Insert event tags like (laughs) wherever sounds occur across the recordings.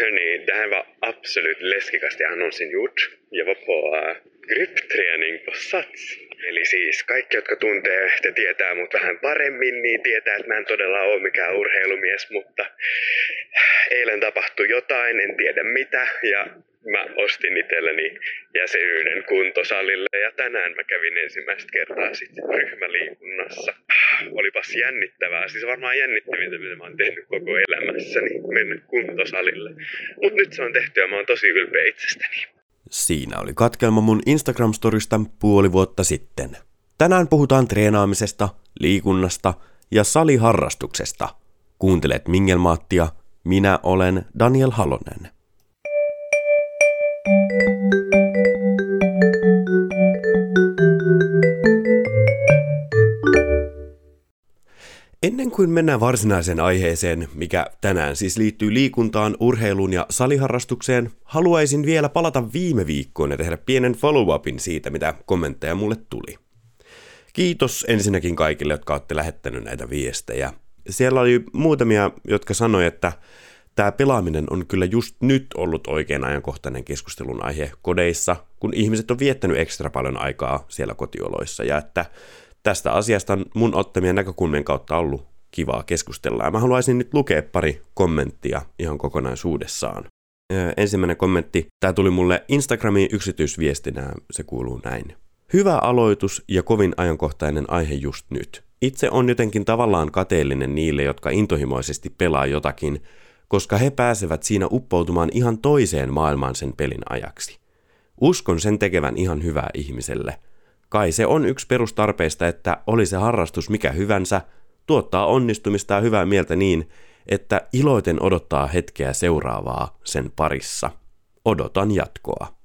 Hörni, det här var absolut läskigast jag någonsin gjort. Jag var på uh, gruppträning på Sats. Eli siis kaikki, jotka tuntee ja tietää mut vähän paremmin, niin tietää, että mä en todella ole mikään urheilumies, mutta eilen tapahtui jotain, en tiedä mitä, ja mä ostin itselleni jäsenyyden kuntosalille ja tänään mä kävin ensimmäistä kertaa sitten ryhmäliikunnassa. Olipas jännittävää, siis varmaan jännittävintä mitä mä oon tehnyt koko elämässäni, mennä kuntosalille. Mut nyt se on tehty ja mä oon tosi ylpeä itsestäni. Siinä oli katkelma mun Instagram-storista puoli vuotta sitten. Tänään puhutaan treenaamisesta, liikunnasta ja saliharrastuksesta. Kuuntelet Mingelmaattia, minä olen Daniel Halonen. Ennen kuin mennään varsinaiseen aiheeseen, mikä tänään siis liittyy liikuntaan, urheiluun ja saliharrastukseen, haluaisin vielä palata viime viikkoon ja tehdä pienen follow-upin siitä, mitä kommentteja mulle tuli. Kiitos ensinnäkin kaikille, jotka olette lähettänyt näitä viestejä. Siellä oli muutamia, jotka sanoi, että tämä pelaaminen on kyllä just nyt ollut oikein ajankohtainen keskustelun aihe kodeissa, kun ihmiset on viettänyt ekstra paljon aikaa siellä kotioloissa ja että tästä asiasta on mun ottamien näkökulmien kautta ollut kivaa keskustella. Ja mä haluaisin nyt lukea pari kommenttia ihan kokonaisuudessaan. Ensimmäinen kommentti, tämä tuli mulle Instagramiin yksityisviestinä, se kuuluu näin. Hyvä aloitus ja kovin ajankohtainen aihe just nyt. Itse on jotenkin tavallaan kateellinen niille, jotka intohimoisesti pelaa jotakin, koska he pääsevät siinä uppoutumaan ihan toiseen maailmaan sen pelin ajaksi. Uskon sen tekevän ihan hyvää ihmiselle – Kai se on yksi perustarpeista, että oli se harrastus mikä hyvänsä, tuottaa onnistumista ja hyvää mieltä niin, että iloiten odottaa hetkeä seuraavaa sen parissa. Odotan jatkoa.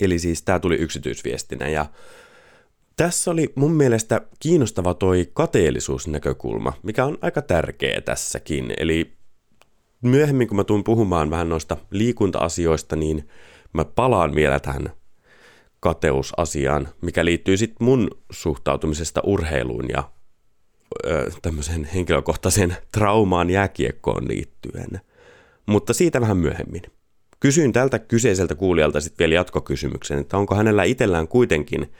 Eli siis tämä tuli yksityisviestinä ja tässä oli mun mielestä kiinnostava toi kateellisuusnäkökulma, mikä on aika tärkeä tässäkin. Eli myöhemmin kun mä tuun puhumaan vähän noista liikunta-asioista, niin mä palaan vielä tähän kateusasiaan, mikä liittyy sitten mun suhtautumisesta urheiluun ja ö, tämmöiseen henkilökohtaiseen traumaan jääkiekkoon liittyen. Mutta siitä vähän myöhemmin. Kysyin tältä kyseiseltä kuulijalta sitten vielä jatkokysymyksen, että onko hänellä itsellään kuitenkin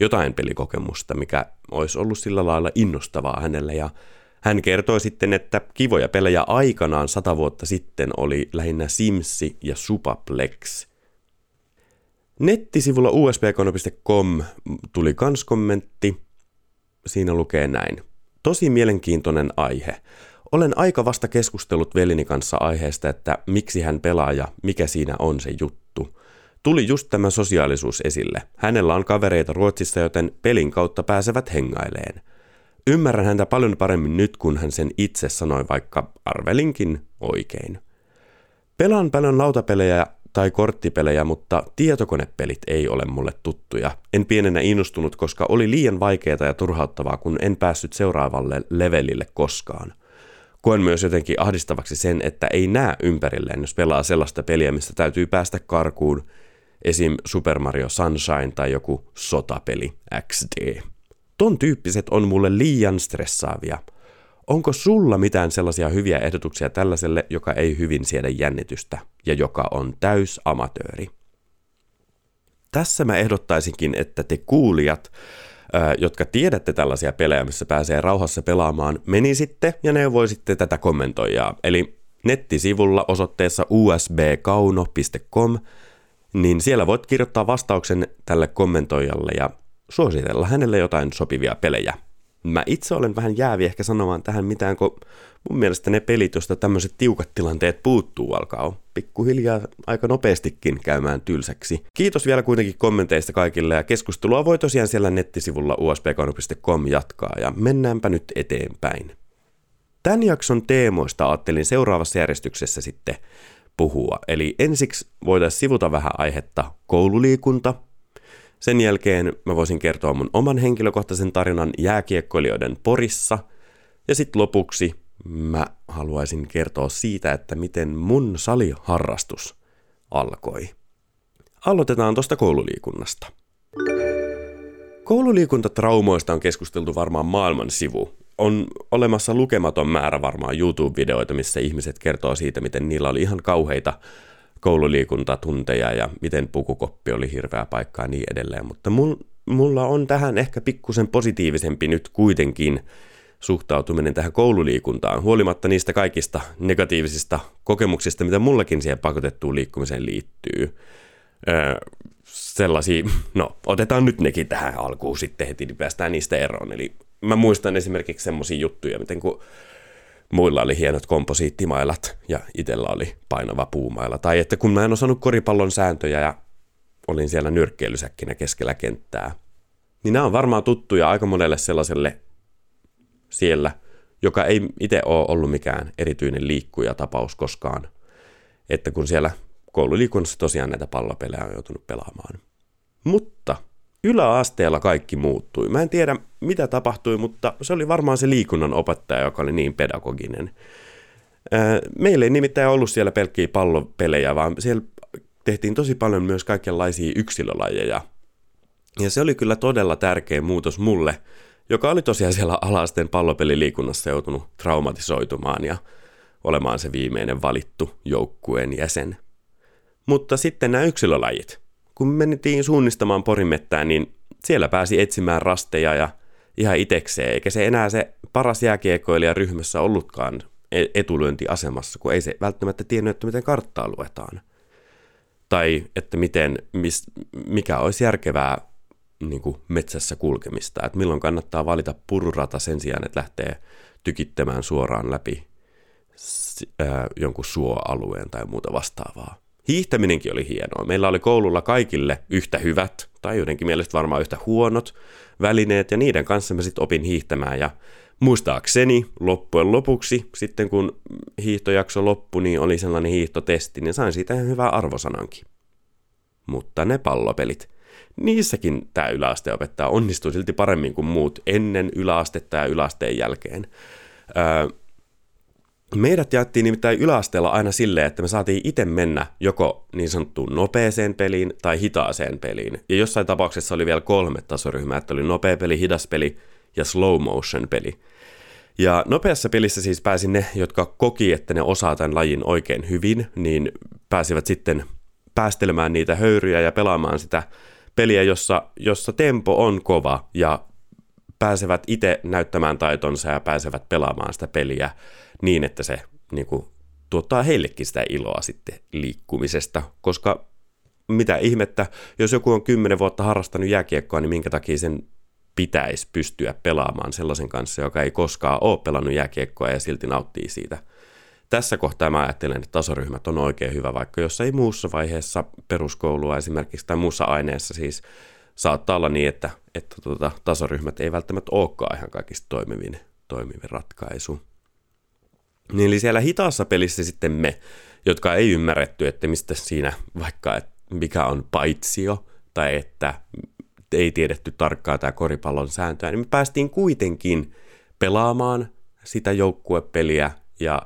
jotain pelikokemusta, mikä olisi ollut sillä lailla innostavaa hänelle. Ja hän kertoi sitten, että kivoja pelejä aikanaan sata vuotta sitten oli lähinnä Simsi ja Supaplex – Nettisivulla usbkono.com tuli kans kommentti. Siinä lukee näin. Tosi mielenkiintoinen aihe. Olen aika vasta keskustellut velini kanssa aiheesta, että miksi hän pelaa ja mikä siinä on se juttu. Tuli just tämä sosiaalisuus esille. Hänellä on kavereita Ruotsissa, joten pelin kautta pääsevät hengaileen. Ymmärrän häntä paljon paremmin nyt, kun hän sen itse sanoi, vaikka arvelinkin oikein. Pelaan paljon lautapelejä tai korttipelejä, mutta tietokonepelit ei ole mulle tuttuja. En pienenä innostunut, koska oli liian vaikeaa ja turhauttavaa, kun en päässyt seuraavalle levelille koskaan. Koen myös jotenkin ahdistavaksi sen, että ei näe ympärilleen, jos pelaa sellaista peliä, mistä täytyy päästä karkuun, esim. Super Mario Sunshine tai joku sotapeli XD. Ton tyyppiset on mulle liian stressaavia – Onko sulla mitään sellaisia hyviä ehdotuksia tällaiselle, joka ei hyvin siedä jännitystä ja joka on täys amatööri? Tässä mä ehdottaisinkin, että te kuulijat, jotka tiedätte tällaisia pelejä, missä pääsee rauhassa pelaamaan, menisitte ja neuvoisitte tätä kommentoijaa. Eli nettisivulla osoitteessa usbkauno.com, niin siellä voit kirjoittaa vastauksen tälle kommentoijalle ja suositella hänelle jotain sopivia pelejä Mä itse olen vähän jäävi ehkä sanomaan tähän mitään, kun mun mielestä ne pelit, joista tämmöiset tiukat tilanteet puuttuu, alkaa pikkuhiljaa aika nopeastikin käymään tylsäksi. Kiitos vielä kuitenkin kommenteista kaikille ja keskustelua voi tosiaan siellä nettisivulla usbkonu.com jatkaa ja mennäänpä nyt eteenpäin. Tämän jakson teemoista ajattelin seuraavassa järjestyksessä sitten puhua. Eli ensiksi voitaisiin sivuta vähän aihetta koululiikunta, sen jälkeen mä voisin kertoa mun oman henkilökohtaisen tarinan jääkiekkoilijoiden porissa. Ja sitten lopuksi mä haluaisin kertoa siitä, että miten mun saliharrastus alkoi. Aloitetaan tuosta koululiikunnasta. Koululiikuntatraumoista on keskusteltu varmaan maailman sivu. on olemassa lukematon määrä varmaan YouTube-videoita, missä ihmiset kertoo siitä, miten niillä oli ihan kauheita koululiikuntatunteja ja miten pukukoppi oli hirveä paikka ja niin edelleen. Mutta mulla on tähän ehkä pikkusen positiivisempi nyt kuitenkin suhtautuminen tähän koululiikuntaan, huolimatta niistä kaikista negatiivisista kokemuksista, mitä mullakin siihen pakotettuun liikkumiseen liittyy. Öö, sellaisia, no otetaan nyt nekin tähän alkuun sitten heti, niin päästään niistä eroon. Eli mä muistan esimerkiksi semmoisia juttuja, miten kun muilla oli hienot komposiittimailat ja itsellä oli painava puumaila. Tai että kun mä en osannut koripallon sääntöjä ja olin siellä nyrkkeilysäkkinä keskellä kenttää, niin nämä on varmaan tuttuja aika monelle sellaiselle siellä, joka ei itse ole ollut mikään erityinen liikkujatapaus koskaan. Että kun siellä koululiikunnassa tosiaan näitä pallopelejä on joutunut pelaamaan. Mutta yläasteella kaikki muuttui. Mä en tiedä, mitä tapahtui, mutta se oli varmaan se liikunnan opettaja, joka oli niin pedagoginen. Meillä ei nimittäin ollut siellä pelkkiä pallopelejä, vaan siellä tehtiin tosi paljon myös kaikenlaisia yksilölajeja. Ja se oli kyllä todella tärkeä muutos mulle, joka oli tosiaan siellä alasten pallopeliliikunnassa joutunut traumatisoitumaan ja olemaan se viimeinen valittu joukkueen jäsen. Mutta sitten nämä yksilölajit. Kun menettiin suunnistamaan porimettään, niin siellä pääsi etsimään rasteja ja ihan itekseen, eikä se enää se paras jääkiekoilija ryhmässä ollutkaan e- etulyöntiasemassa, kun ei se välttämättä tiennyt, että miten karttaa luetaan. Tai että miten, mis, mikä olisi järkevää niin kuin metsässä kulkemista, että milloin kannattaa valita pururata sen sijaan, että lähtee tykittämään suoraan läpi ää, jonkun suoalueen tai muuta vastaavaa. Hiihtäminenkin oli hienoa. Meillä oli koululla kaikille yhtä hyvät, tai jotenkin mielestä varmaan yhtä huonot välineet, ja niiden kanssa mä sitten opin hiihtämään. Ja muistaakseni loppujen lopuksi, sitten kun hiihtojakso loppui, niin oli sellainen hiihtotesti, niin sain siitä ihan hyvää arvosanankin. Mutta ne pallopelit, niissäkin tämä yläasteopettaja onnistui silti paremmin kuin muut ennen yläastetta ja yläasteen jälkeen. Öö, Meidät jaettiin nimittäin yläasteella aina silleen, että me saatiin itse mennä joko niin sanottuun nopeeseen peliin tai hitaaseen peliin. Ja jossain tapauksessa oli vielä kolme tasoryhmää, että oli nopea peli, hidas peli ja slow motion peli. Ja nopeassa pelissä siis pääsi ne, jotka koki, että ne osaa tämän lajin oikein hyvin, niin pääsivät sitten päästelemään niitä höyryjä ja pelaamaan sitä peliä, jossa, jossa tempo on kova ja pääsevät itse näyttämään taitonsa ja pääsevät pelaamaan sitä peliä niin, että se niin kuin, tuottaa heillekin sitä iloa sitten liikkumisesta, koska mitä ihmettä, jos joku on kymmenen vuotta harrastanut jääkiekkoa, niin minkä takia sen pitäisi pystyä pelaamaan sellaisen kanssa, joka ei koskaan ole pelannut jääkiekkoa ja silti nauttii siitä. Tässä kohtaa mä ajattelen, että tasoryhmät on oikein hyvä, vaikka jossain muussa vaiheessa peruskoulua esimerkiksi tai muussa aineessa siis saattaa olla niin, että, että tuota, tasoryhmät ei välttämättä olekaan ihan kaikista toimivin, toimivin ratkaisu. Niin eli siellä hitaassa pelissä sitten me, jotka ei ymmärretty, että mistä siinä vaikka, että mikä on paitsio, tai että ei tiedetty tarkkaan tämä koripallon sääntöä, niin me päästiin kuitenkin pelaamaan sitä joukkuepeliä ja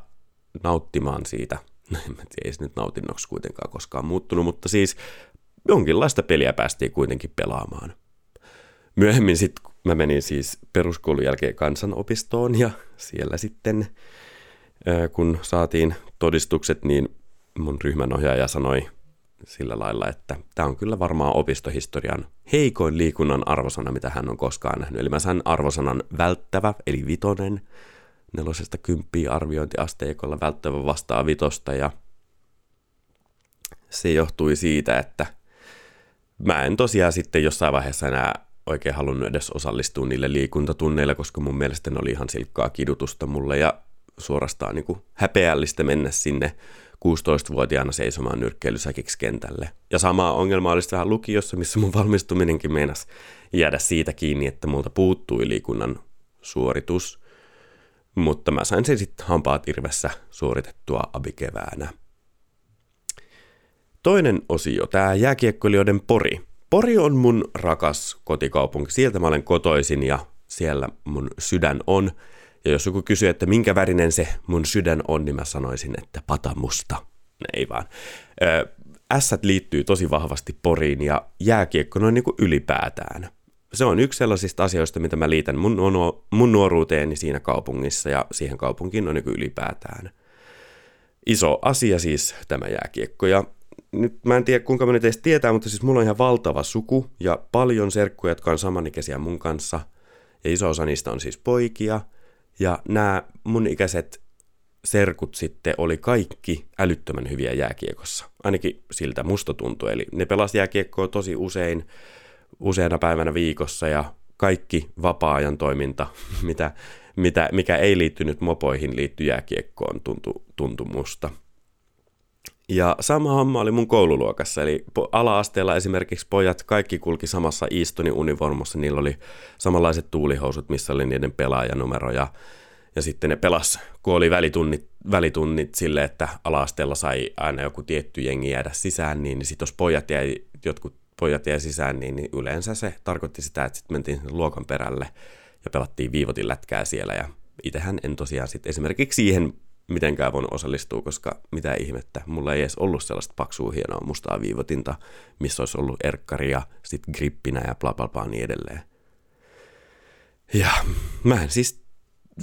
nauttimaan siitä. No (laughs) en tiedä, ei se nyt nautinnoksi kuitenkaan koskaan muuttunut, mutta siis jonkinlaista peliä päästiin kuitenkin pelaamaan. Myöhemmin sitten mä menin siis peruskoulun jälkeen kansanopistoon ja siellä sitten kun saatiin todistukset, niin mun ryhmänohjaaja sanoi sillä lailla, että tämä on kyllä varmaan opistohistorian heikoin liikunnan arvosana, mitä hän on koskaan nähnyt. Eli mä sain arvosanan välttävä, eli vitonen, nelosesta kymppiä arviointiasteikolla välttävä vastaa vitosta, ja se johtui siitä, että mä en tosiaan sitten jossain vaiheessa enää oikein halunnut edes osallistua niille liikuntatunneille, koska mun mielestä ne oli ihan silkkaa kidutusta mulle, ja suorastaan niin kuin häpeällistä mennä sinne 16-vuotiaana seisomaan nyrkkeilysäkiksi kentälle. Ja sama ongelma olisi vähän lukiossa, missä mun valmistuminenkin meinas jäädä siitä kiinni, että multa puuttui liikunnan suoritus. Mutta mä sain sen sitten hampaat irvessä suoritettua abikeväänä. Toinen osio, tämä jääkiekkoilijoiden Pori. Pori on mun rakas kotikaupunki. Sieltä mä olen kotoisin ja siellä mun sydän on. Ja jos joku kysyy, että minkä värinen se mun sydän on, niin mä sanoisin, että patamusta. Ei vaan. Ässät liittyy tosi vahvasti poriin ja jääkiekko noin niin ylipäätään. se on yksi sellaisista asioista, mitä mä liitän mun, mun nuoruuteeni siinä kaupungissa ja siihen kaupunkiin on niin ylipäätään. Iso asia siis tämä jääkiekko ja nyt mä en tiedä kuinka moni teistä tietää, mutta siis mulla on ihan valtava suku ja paljon serkkuja, jotka on samanikäisiä mun kanssa. Ja iso osa niistä on siis poikia. Ja nämä mun ikäiset serkut sitten oli kaikki älyttömän hyviä jääkiekossa. Ainakin siltä musta tuntui. Eli ne pelasi jääkiekkoa tosi usein, useana päivänä viikossa ja kaikki vapaa-ajan toiminta, (laughs) mitä, mitä, mikä ei liittynyt mopoihin, liittyi jääkiekkoon, tuntui, tuntui musta. Ja sama homma oli mun koululuokassa, eli ala-asteella esimerkiksi pojat kaikki kulki samassa Eastonin univormassa, niillä oli samanlaiset tuulihousut, missä oli niiden pelaajanumero. Ja, ja sitten ne pelas, kun oli välitunnit, välitunnit sille, että ala-asteella sai aina joku tietty jengi jäädä sisään, niin, niin sitten jos pojat jäi, jotkut pojat jäi sisään, niin, niin yleensä se tarkoitti sitä, että sitten mentiin luokan perälle ja pelattiin viivotin lätkää siellä. Ja itsehän en tosiaan sitten esimerkiksi siihen mitenkään voinut osallistua, koska mitä ihmettä, mulla ei edes ollut sellaista paksua hienoa mustaa viivotinta, missä olisi ollut erkkari ja sitten grippinä ja bla bla bla niin edelleen. Ja mä en siis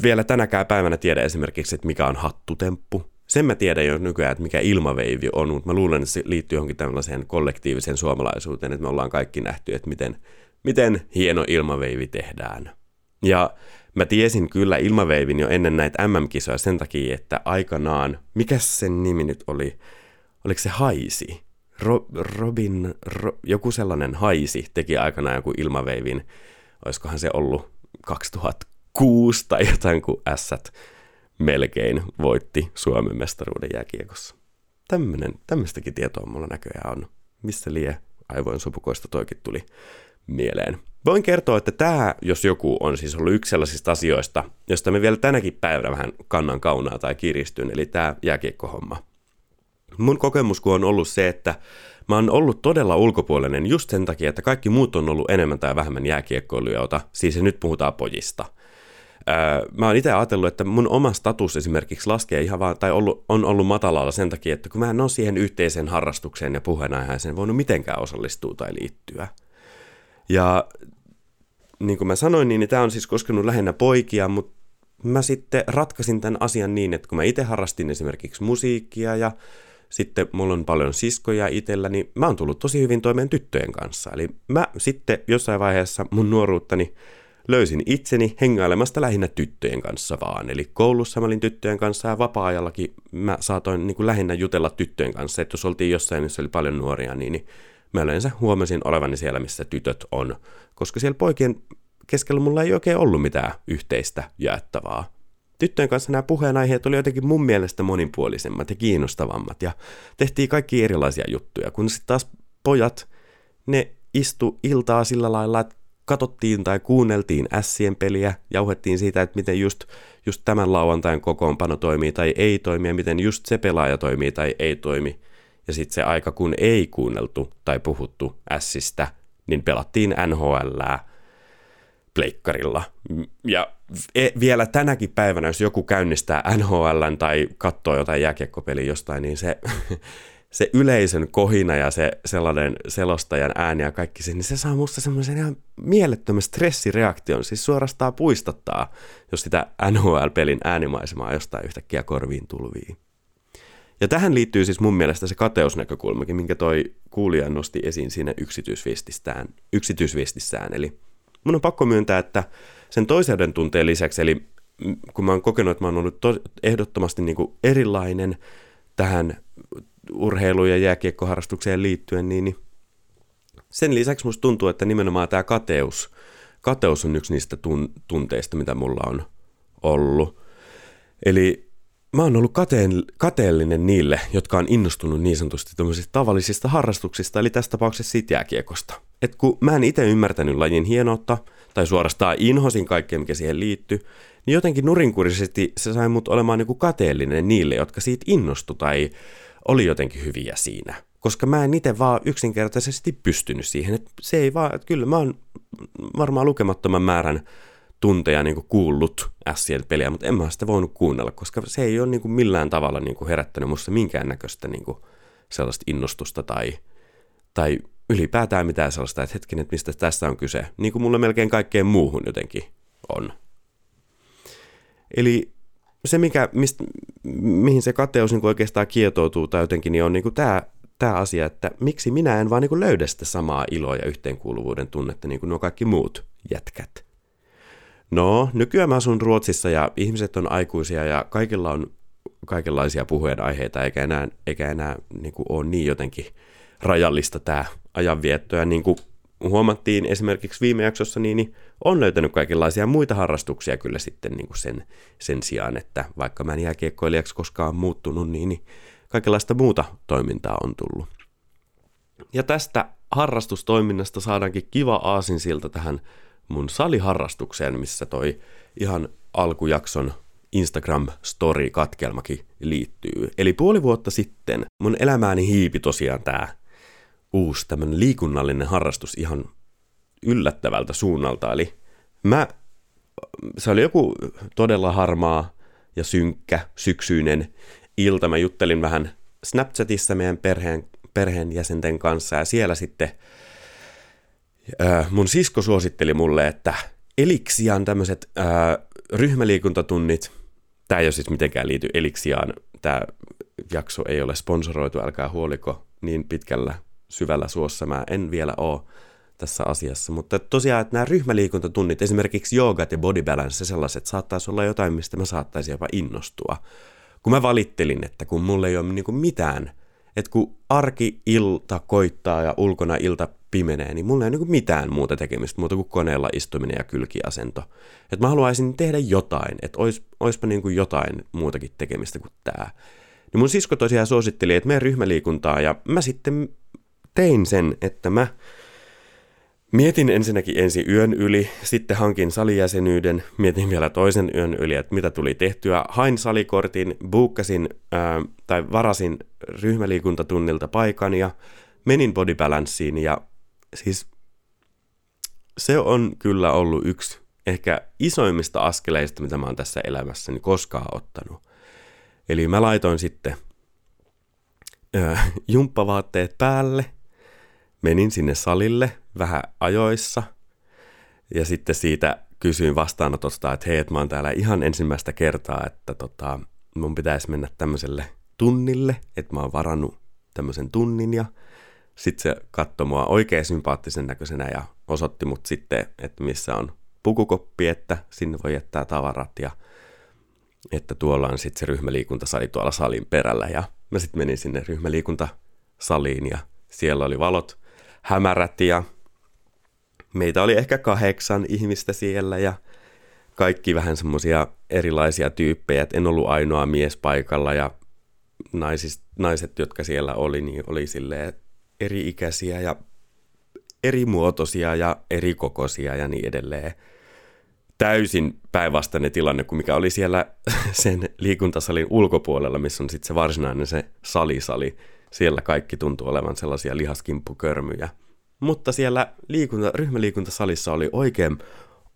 vielä tänäkään päivänä tiedä esimerkiksi, että mikä on hattutemppu. Sen mä tiedän jo nykyään, että mikä ilmaveivi on, mutta mä luulen, että se liittyy johonkin tällaiseen kollektiiviseen suomalaisuuteen, että me ollaan kaikki nähty, että miten, miten hieno ilmaveivi tehdään. Ja Mä tiesin kyllä ilmaveivin jo ennen näitä MM-kisoja sen takia, että aikanaan, mikä sen nimi nyt oli, oliko se Haisi? Ro, Robin, ro, joku sellainen Haisi teki aikanaan joku ilmaveivin, olisikohan se ollut 2006 tai jotain, kun ässät melkein voitti Suomen mestaruuden jääkiekossa. Tämmönen, tämmöistäkin tietoa mulla näköjään on. Missä lie aivoin sopukoista toikin tuli mieleen. Voin kertoa, että tämä, jos joku, on siis ollut yksi sellaisista asioista, josta me vielä tänäkin päivänä vähän kannan kaunaa tai kiristyn, eli tämä jääkiekkohomma. Mun kokemus kun on ollut se, että mä oon ollut todella ulkopuolinen just sen takia, että kaikki muut on ollut enemmän tai vähemmän jääkiekkoilijoita, siis nyt puhutaan pojista. Öö, mä oon itse ajatellut, että mun oma status esimerkiksi laskee ihan vaan, tai ollut, on ollut matalalla sen takia, että kun mä en ole siihen yhteiseen harrastukseen ja puheenaiheeseen voinut mitenkään osallistua tai liittyä. Ja niin kuin mä sanoin, niin, tämä on siis koskenut lähinnä poikia, mutta mä sitten ratkaisin tämän asian niin, että kun mä itse harrastin esimerkiksi musiikkia ja sitten mulla on paljon siskoja itsellä, niin mä oon tullut tosi hyvin toimeen tyttöjen kanssa. Eli mä sitten jossain vaiheessa mun nuoruuttani löysin itseni hengailemasta lähinnä tyttöjen kanssa vaan. Eli koulussa mä olin tyttöjen kanssa ja vapaa-ajallakin mä saatoin niin kuin lähinnä jutella tyttöjen kanssa. Että jos oltiin jossain, missä oli paljon nuoria, niin, niin mä yleensä huomasin olevani siellä, missä tytöt on, koska siellä poikien keskellä mulla ei oikein ollut mitään yhteistä jaettavaa. Tyttöjen kanssa nämä puheenaiheet oli jotenkin mun mielestä monipuolisemmat ja kiinnostavammat ja tehtiin kaikki erilaisia juttuja, kun sitten taas pojat, ne istu iltaa sillä lailla, että katsottiin tai kuunneltiin ässien peliä, jauhettiin siitä, että miten just, just tämän lauantain kokoonpano toimii tai ei toimi ja miten just se pelaaja toimii tai ei toimi – ja sitten se aika, kun ei kuunneltu tai puhuttu Sistä, niin pelattiin NHL pleikkarilla. Ja e, vielä tänäkin päivänä, jos joku käynnistää NHL tai katsoo jotain jääkiekkopeliä jostain, niin se, (laughs) se yleisön kohina ja se sellainen selostajan ääni ja kaikki se, niin se saa musta semmoisen ihan mielettömän stressireaktion, siis suorastaan puistattaa, jos sitä NHL-pelin äänimaisemaa jostain yhtäkkiä korviin tulvii. Ja tähän liittyy siis mun mielestä se kateusnäkökulmakin, minkä toi kuulija nosti esiin siinä yksityisviestissään. yksityisviestissään. Eli mun on pakko myöntää, että sen toiseuden tunteen lisäksi, eli kun mä oon kokenut, että mä oon ollut to- ehdottomasti niin kuin erilainen tähän urheilu- ja jääkiekkoharrastukseen liittyen, niin, niin sen lisäksi musta tuntuu, että nimenomaan tämä kateus, kateus on yksi niistä tun- tunteista, mitä mulla on ollut. Eli mä oon ollut kateen, kateellinen niille, jotka on innostunut niin sanotusti tavallisista harrastuksista, eli tässä tapauksessa siitä jääkiekosta. Et kun mä en itse ymmärtänyt lajin hienoutta, tai suorastaan inhosin kaikkea, mikä siihen liittyy, niin jotenkin nurinkurisesti se sai mut olemaan niinku kateellinen niille, jotka siitä innostu tai oli jotenkin hyviä siinä. Koska mä en itse vaan yksinkertaisesti pystynyt siihen, että se ei vaan, että kyllä mä oon varmaan lukemattoman määrän tunteja niin kuin kuullut SCL-peliä, mutta en mä sitä voinut kuunnella, koska se ei ole niin kuin millään tavalla niin kuin herättänyt musta minkäännäköistä niin kuin sellaista innostusta tai, tai ylipäätään mitään sellaista, että hetkinen, että mistä tässä on kyse. Niin kuin mulla melkein kaikkeen muuhun jotenkin on. Eli se, mikä, mistä, mihin se kateus niin oikeastaan kietoutuu tai jotenkin, niin on niin tämä, tämä asia, että miksi minä en vaan niin löydä sitä samaa iloa ja yhteenkuuluvuuden tunnetta niin kuin nuo kaikki muut jätkät. No, nykyään mä asun Ruotsissa ja ihmiset on aikuisia ja kaikilla on kaikenlaisia puheenaiheita, eikä enää, eikä enää niin kuin ole niin jotenkin rajallista tämä ajanvietto. Ja niin kuin huomattiin esimerkiksi viime jaksossa, niin, niin on löytänyt kaikenlaisia muita harrastuksia kyllä sitten niin kuin sen, sen sijaan, että vaikka mä en jääkiekkoilijaksi koskaan muuttunut, niin, niin kaikenlaista muuta toimintaa on tullut. Ja tästä harrastustoiminnasta saadaankin kiva aasinsilta tähän mun saliharrastukseen, missä toi ihan alkujakson Instagram-story-katkelmakin liittyy. Eli puoli vuotta sitten mun elämääni hiipi tosiaan tää uusi tämmönen liikunnallinen harrastus ihan yllättävältä suunnalta. Eli mä, se oli joku todella harmaa ja synkkä syksyinen ilta. Mä juttelin vähän Snapchatissa meidän perheen, perheenjäsenten kanssa ja siellä sitten mun sisko suositteli mulle, että Eliksian tämmöiset äh, ryhmäliikuntatunnit, tämä ei ole siis mitenkään liity Eliksiaan, tämä jakso ei ole sponsoroitu, älkää huoliko niin pitkällä syvällä suossa mä en vielä ole tässä asiassa. Mutta tosiaan, että nämä ryhmäliikuntatunnit, esimerkiksi joogat ja body balance, sellaiset saattaisi olla jotain, mistä mä saattaisin jopa innostua. Kun mä valittelin, että kun mulla ei ole niin mitään, että kun arki-ilta koittaa ja ulkona ilta pimenee, niin mulla ei ole niin mitään muuta tekemistä muuta kuin koneella istuminen ja kylkiasento. Että mä haluaisin tehdä jotain, että ois, oispa niin kuin jotain muutakin tekemistä kuin tämä. Niin mun sisko tosiaan suositteli, että mene ryhmäliikuntaa ja mä sitten tein sen, että mä Mietin ensinnäkin ensi yön yli, sitten hankin salijäsenyyden, mietin vielä toisen yön yli, että mitä tuli tehtyä. Hain salikortin, buukkasin ää, tai varasin ryhmäliikuntatunnilta paikan ja menin body balanceen ja siis se on kyllä ollut yksi ehkä isoimmista askeleista, mitä mä oon tässä elämässäni koskaan ottanut. Eli mä laitoin sitten ää, jumppavaatteet päälle – menin sinne salille vähän ajoissa ja sitten siitä kysyin vastaanotosta, että hei, että mä oon täällä ihan ensimmäistä kertaa, että tota, mun pitäisi mennä tämmöiselle tunnille, että mä oon varannut tämmöisen tunnin ja sitten se katsoi mua oikein sympaattisen näköisenä ja osoitti mut sitten, että missä on pukukoppi, että sinne voi jättää tavarat ja että tuolla on sitten se ryhmäliikuntasali tuolla salin perällä. Ja mä sitten menin sinne ryhmäliikuntasaliin ja siellä oli valot hämärät ja meitä oli ehkä kahdeksan ihmistä siellä ja kaikki vähän semmoisia erilaisia tyyppejä, että en ollut ainoa mies paikalla ja naiset, jotka siellä oli, niin oli silleen eri-ikäisiä ja eri muotoisia ja eri kokoisia ja niin edelleen. Täysin päinvastainen tilanne kuin mikä oli siellä (laughs) sen liikuntasalin ulkopuolella, missä on sitten se varsinainen se salisali. Siellä kaikki tuntuu olevan sellaisia lihaskimppukörmyjä. Mutta siellä liikunta, ryhmäliikuntasalissa oli oikein,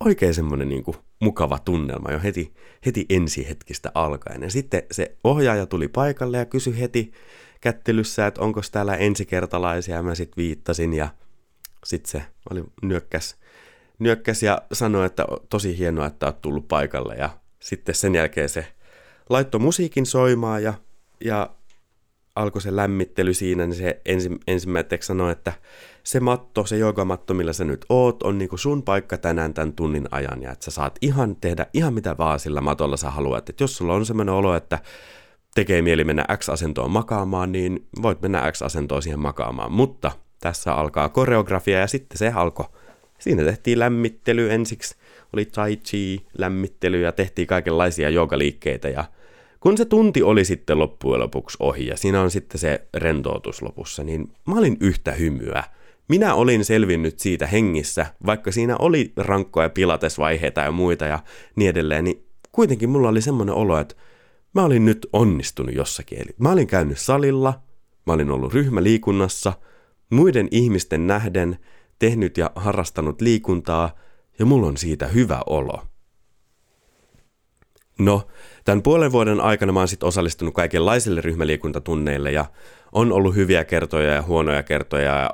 oikein semmoinen niin mukava tunnelma jo heti, heti ensi hetkistä alkaen. Ja sitten se ohjaaja tuli paikalle ja kysyi heti kättelyssä, että onko täällä ensikertalaisia. Mä sitten viittasin ja sitten se oli nyökkäs, nyökkäs ja sanoi, että tosi hienoa, että oot tullut paikalle. Ja sitten sen jälkeen se laittoi musiikin soimaan ja, ja alkoi se lämmittely siinä, niin se ensi, ensimmäiseksi sanoi, että se matto, se joogamatto, millä sä nyt oot, on niinku sun paikka tänään tämän tunnin ajan, ja että sä saat ihan tehdä ihan mitä vaan sillä matolla sä haluat. Että jos sulla on semmoinen olo, että tekee mieli mennä X-asentoon makaamaan, niin voit mennä X-asentoon siihen makaamaan. Mutta tässä alkaa koreografia, ja sitten se alkoi. Siinä tehtiin lämmittely ensiksi, oli tai chi lämmittely, ja tehtiin kaikenlaisia joogaliikkeitä, ja kun se tunti oli sitten loppujen lopuksi ohi ja siinä on sitten se rentoutus lopussa, niin mä olin yhtä hymyä. Minä olin selvinnyt siitä hengissä, vaikka siinä oli rankkoja pilatesvaiheita ja muita ja niin edelleen, niin kuitenkin mulla oli semmoinen olo, että mä olin nyt onnistunut jossakin. Eli mä olin käynyt salilla, mä olin ollut ryhmäliikunnassa, muiden ihmisten nähden, tehnyt ja harrastanut liikuntaa, ja mulla on siitä hyvä olo. No, tämän puolen vuoden aikana mä oon sitten osallistunut kaikenlaisille ryhmäliikuntatunneille ja on ollut hyviä kertoja ja huonoja kertoja ja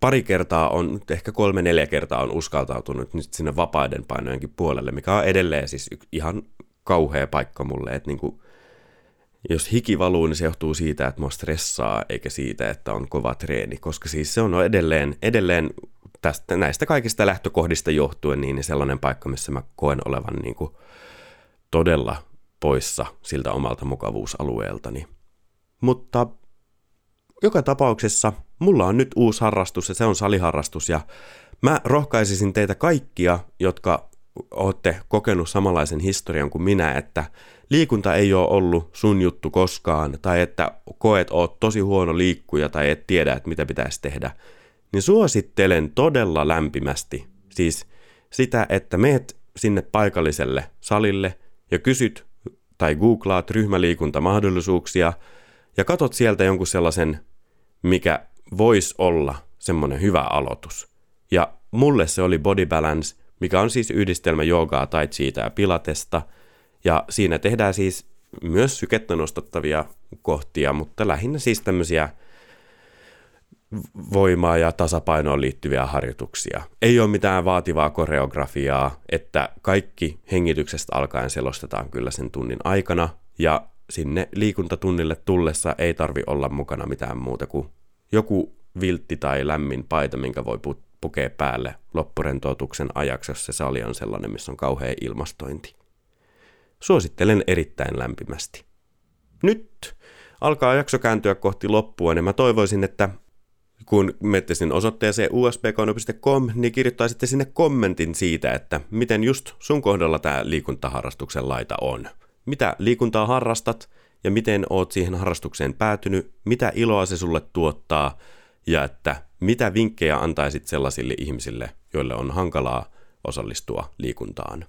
pari kertaa on, ehkä kolme neljä kertaa on uskaltautunut nyt sinne vapaiden painojenkin puolelle, mikä on edelleen siis ihan kauhea paikka mulle, että niin kuin, jos hiki valuu, niin se johtuu siitä, että mua stressaa, eikä siitä, että on kova treeni, koska siis se on edelleen, edelleen tästä, näistä kaikista lähtökohdista johtuen niin sellainen paikka, missä mä koen olevan niin kuin todella poissa siltä omalta mukavuusalueeltani. Mutta joka tapauksessa mulla on nyt uusi harrastus ja se on saliharrastus ja mä rohkaisisin teitä kaikkia, jotka olette kokenut samanlaisen historian kuin minä, että liikunta ei ole ollut sun juttu koskaan tai että koet oot tosi huono liikkuja tai et tiedä, että mitä pitäisi tehdä, niin suosittelen todella lämpimästi siis sitä, että meet sinne paikalliselle salille ja kysyt tai googlaat ryhmäliikuntamahdollisuuksia ja katot sieltä jonkun sellaisen, mikä voisi olla semmoinen hyvä aloitus. Ja mulle se oli Body Balance, mikä on siis yhdistelmä joogaa, tai siitä ja pilatesta. Ja siinä tehdään siis myös sykettä nostattavia kohtia, mutta lähinnä siis tämmöisiä voimaa ja tasapainoon liittyviä harjoituksia. Ei ole mitään vaativaa koreografiaa, että kaikki hengityksestä alkaen selostetaan kyllä sen tunnin aikana, ja sinne liikuntatunnille tullessa ei tarvi olla mukana mitään muuta kuin joku viltti tai lämmin paita, minkä voi pukea päälle loppurentoutuksen ajaksi, jos se sali on sellainen, missä on kauhea ilmastointi. Suosittelen erittäin lämpimästi. Nyt alkaa jakso kääntyä kohti loppua, ja mä toivoisin, että kun menette sinne osoitteeseen usbkono.com, niin kirjoittaisitte sinne kommentin siitä, että miten just sun kohdalla tämä liikuntaharrastuksen laita on. Mitä liikuntaa harrastat ja miten oot siihen harrastukseen päätynyt, mitä iloa se sulle tuottaa ja että mitä vinkkejä antaisit sellaisille ihmisille, joille on hankalaa osallistua liikuntaan.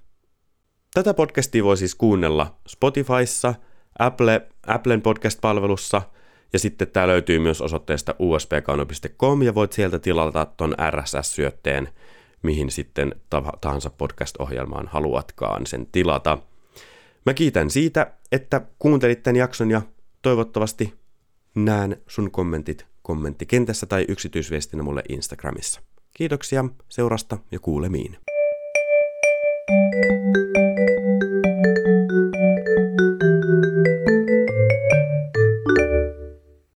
Tätä podcastia voi siis kuunnella Spotifyssa, Apple, Applen podcast-palvelussa – ja sitten tämä löytyy myös osoitteesta usbkauno.com ja voit sieltä tilata ton RSS-syötteen, mihin sitten tahansa podcast-ohjelmaan haluatkaan sen tilata. Mä kiitän siitä, että kuuntelit tämän jakson ja toivottavasti näen sun kommentit kommenttikentässä tai yksityisviestinä mulle Instagramissa. Kiitoksia seurasta ja kuulemiin. thank you